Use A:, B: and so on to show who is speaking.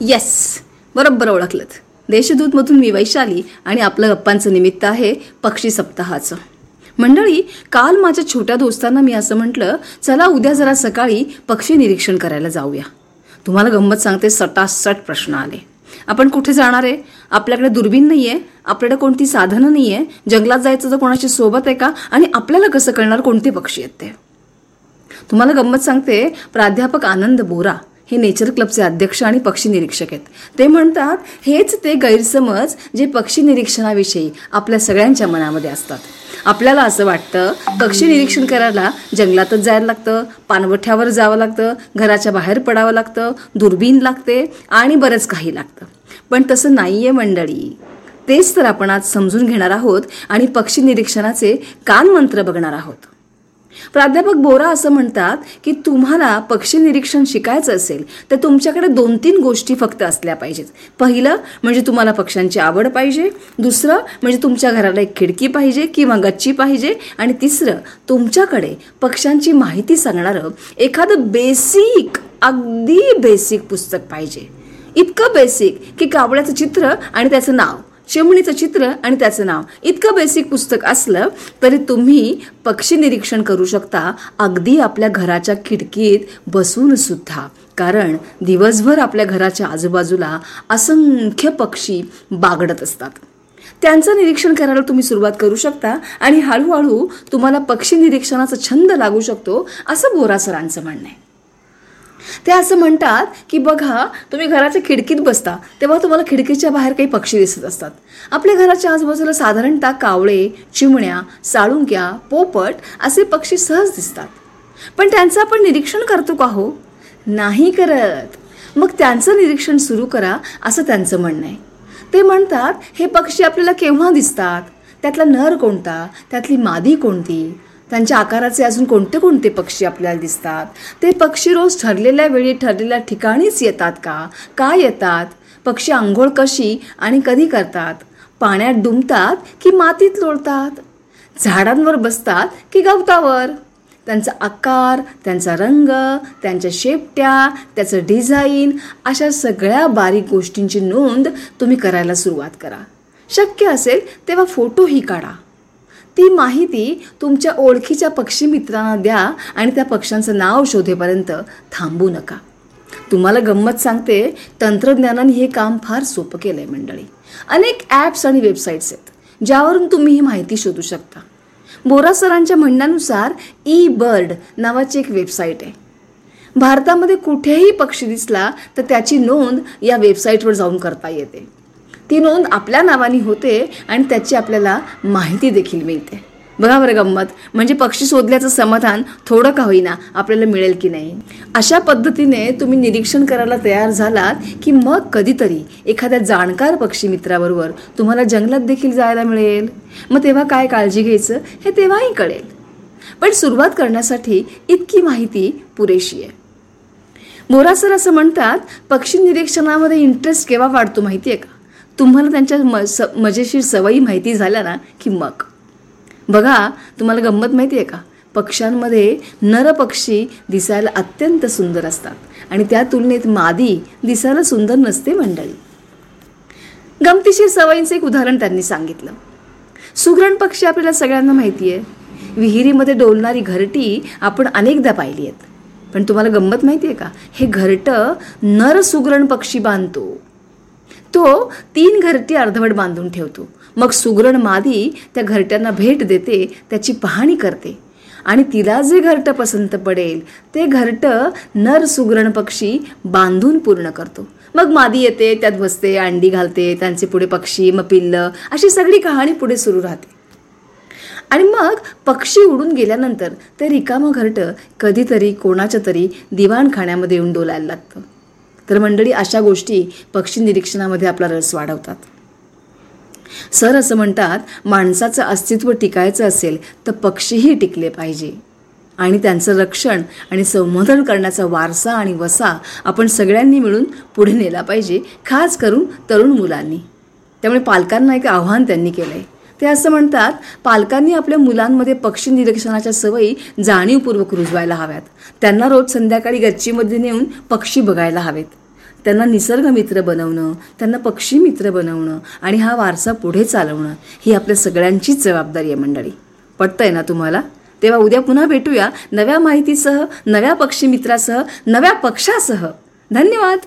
A: Yes बरोबर ओळखलं देशदूतमधून मी वैशाली आणि आपलं गप्पांचं निमित्त आहे पक्षी सप्ताहाचं. मंडळी काल माझ्या छोट्या दोस्तांना मी असं म्हटलं चला उद्या जरा सकाळी पक्षी निरीक्षण करायला जाऊया. तुम्हाला गंमत सांगते सटासट प्रश्न आले. आपण कुठे जाणार आहे? आपल्याकडे दुर्बीन नाही आहे आपल्याकडे कोणती साधनं नाही आहे जंगलात जायचं तर कोणाची सोबत आहे का? आणि आपल्याला कसं कळणार कोणते पक्षी आहेत ते? तुम्हाला गंमत सांगते प्राध्यापक आनंद बोरा हे नेचर क्लबचे अध्यक्ष आणि पक्षी निरीक्षक आहेत. ते म्हणतात हेच ते गैरसमज जे पक्षी निरीक्षणाविषयी आपल्या सगळ्यांच्या मनामध्ये असतात. आपल्याला असं वाटतं पक्षी निरीक्षण करायला जंगलातच जायला लागतं पानवठ्यावर जावं लागतं घराच्या बाहेर पडावं लागतं दुर्बीन लागते आणि बरंच काही लागतं. पण तसं नाही आहे मंडळी. तेच तर आपण आज समजून घेणार आहोत आणि पक्षी निरीक्षणाचे कानमंत्र बघणार आहोत. प्राध्यापक बोरा असं म्हणतात की तुम्हाला पक्षी निरीक्षण शिकायचं असेल तर तुमच्याकडे दोन तीन गोष्टी फक्त असल्या पाहिजेत. पहिलं म्हणजे तुम्हाला पक्ष्यांची आवड पाहिजे दुसरं म्हणजे तुमच्या घराला एक खिडकी पाहिजे किंवा गच्ची पाहिजे आणि तिसरं तुमच्याकडे पक्ष्यांची माहिती सांगणारं एखादं बेसिक अगदी बेसिक पुस्तक पाहिजे. इतकं बेसिक की कावळ्याचं चित्र आणि त्याचं नाव. चिमणीचं चित्र आणि त्याचं नाव. इतकं बेसिक पुस्तक असलं तरी तुम्ही पक्षी निरीक्षण करू शकता अगदी आपल्या घराच्या खिडकीत बसून सुद्धा. कारण दिवसभर आपल्या घराच्या आजूबाजूला असंख्य पक्षी बागडत असतात. त्यांचं निरीक्षण करायला तुम्ही सुरुवात करू शकता आणि हळूहळू तुम्हाला पक्षी निरीक्षणाचा छंद लागू शकतो असं बोरा सरांचं म्हणणं आहे. ते असं म्हणतात की बघा तुम्ही घराच्या खिडकीत बसता तेव्हा तुम्हाला खिडकीच्या बाहेर काही पक्षी दिसत असतात. आपल्या घराच्या आजूबाजूला साधारणतः कावळे चिमण्या साळुंक्या पोपट असे पक्षी सहज दिसतात. पण त्यांचं आपण निरीक्षण करतो का हो? नाही करत. मग त्यांचं निरीक्षण सुरू करा असं त्यांचं म्हणणं आहे. ते म्हणतात हे पक्षी आपल्याला केव्हा दिसतात? त्यातला नर कोणता? त्यातली मादी कोणती? त्यांच्या आकाराचे अजून कोणते कोणते पक्षी आपल्याला दिसतात? ते पक्षी रोज ठरलेल्या वेळी ठरलेल्या ठिकाणीच येतात का? का येतात? पक्षी आंघोळ कशी आणि कधी करतात? पाण्यात डुंबतात की मातीत लोळतात? झाडांवर बसतात की गवतावर? त्यांचा आकार त्यांचा रंग त्यांच्या शेपट्या त्याचं डिझाईन अशा सगळ्या बारीक गोष्टींची नोंद तुम्ही करायला सुरुवात करा. शक्य असेल तेव्हा फोटोही काढा. ती माहिती तुमच्या ओळखीच्या पक्षी मित्रांना द्या आणि त्या पक्ष्यांचं नाव शोधेपर्यंत थांबू नका. तुम्हाला गंमत सांगते तंत्रज्ञानाने हे काम फार सोपं केलं आहे मंडळी. अनेक ॲप्स आणि वेबसाईट्स आहेत ज्यावरून तुम्ही ही माहिती शोधू शकता. बोरा सरांच्या म्हणण्यानुसार ई बर्ड नावाची एक वेबसाईट आहे. भारतामध्ये कुठेही पक्षी दिसला तर त्याची नोंद या वेबसाईटवर जाऊन करता येते. ती नोंद आपल्या नावाने होते आणि त्याची आपल्याला माहिती देखील मिळते. बघा बरं गंमत. म्हणजे पक्षी शोधल्याचं समाधान थोडं का होईना आपल्याला मिळेल की नाही? अशा पद्धतीने तुम्ही निरीक्षण करायला तयार झालात की मग कधीतरी एखाद्या जाणकार पक्षी मित्राबरोबर तुम्हाला जंगलात देखील जायला मिळेल. मग तेव्हा काय काळजी घ्यायचं हे तेव्हाही कळेल. पण सुरुवात करण्यासाठी इतकी माहिती पुरेशी आहे. मोरासर असं म्हणतात पक्षी निरीक्षणामध्ये इंटरेस्ट केव्हा वाढतो माहिती आहे का? तुम्हाला त्यांच्या म स मजेशीर सवयी माहिती झाल्या ना की मग. बघा तुम्हाला गंमत माहिती आहे का? पक्ष्यांमध्ये नर पक्षी दिसायला अत्यंत सुंदर असतात आणि त्या तुलनेत मादी दिसायला सुंदर नसते मंडळी. गमतीशीर सवयींचं एक उदाहरण त्यांनी सांगितलं. सुग्रण पक्षी आपल्याला सगळ्यांना माहिती आहे विहिरीमध्ये डोलणारी घरटी आपण अनेकदा पाहिली आहेत. पण तुम्हाला गंमत माहिती आहे का? हे घरटं नर सुग्रण पक्षी बांधतो. तो तीन घरटी अर्धवट बांधून ठेवतो. मग सुगरण मादी त्या घरट्यांना भेट देते त्याची पाहणी करते. आणि तिला जे घरटं पसंत पडेल ते घरटं नर सुगरण पक्षी बांधून पूर्ण करतो. मग मादी येते त्यात बसते अंडी घालते त्यांचे पुढे पक्षी मग पिल्लं अशी सगळी कहाणी पुढे सुरू राहते. आणि मग पक्षी उडून गेल्यानंतर ते रिकामं घरटं कधीतरी कोणाच्या तरी दिवाणखाण्यामध्ये येऊन डोलायला लागतं. तर मंडळी अशा गोष्टी पक्षी निरीक्षणामध्ये आपला रस वाढवतात. सर असं म्हणतात माणसाचं अस्तित्व टिकायचं असेल तर पक्षीही टिकले पाहिजे. आणि त्यांचं रक्षण आणि संवर्धन करण्याचा वारसा आणि वसा आपण सगळ्यांनी मिळून पुढे नेला पाहिजे खास करून तरुण मुलांनी. त्यामुळे पालकांना एक आव्हान त्यांनी केलं आहे ते असं म्हणतात पालकांनी आपल्या मुलांमध्ये पक्षी निरीक्षणाच्या सवयी जाणीवपूर्वक रुजवायला हव्यात. त्यांना रोज संध्याकाळी गच्चीमध्ये नेऊन पक्षी बघायला हवेत. त्यांना निसर्गमित्र बनवणं त्यांना पक्षी मित्र बनवणं आणि हा वारसा पुढे चालवणं ही आपल्या सगळ्यांचीच जबाबदारी आहे मंडळी. पटतंय ना तुम्हाला? तेव्हा उद्या पुन्हा भेटूया नव्या माहितीसह नव्या पक्षी मित्रासह नव्या पक्षासह. धन्यवाद!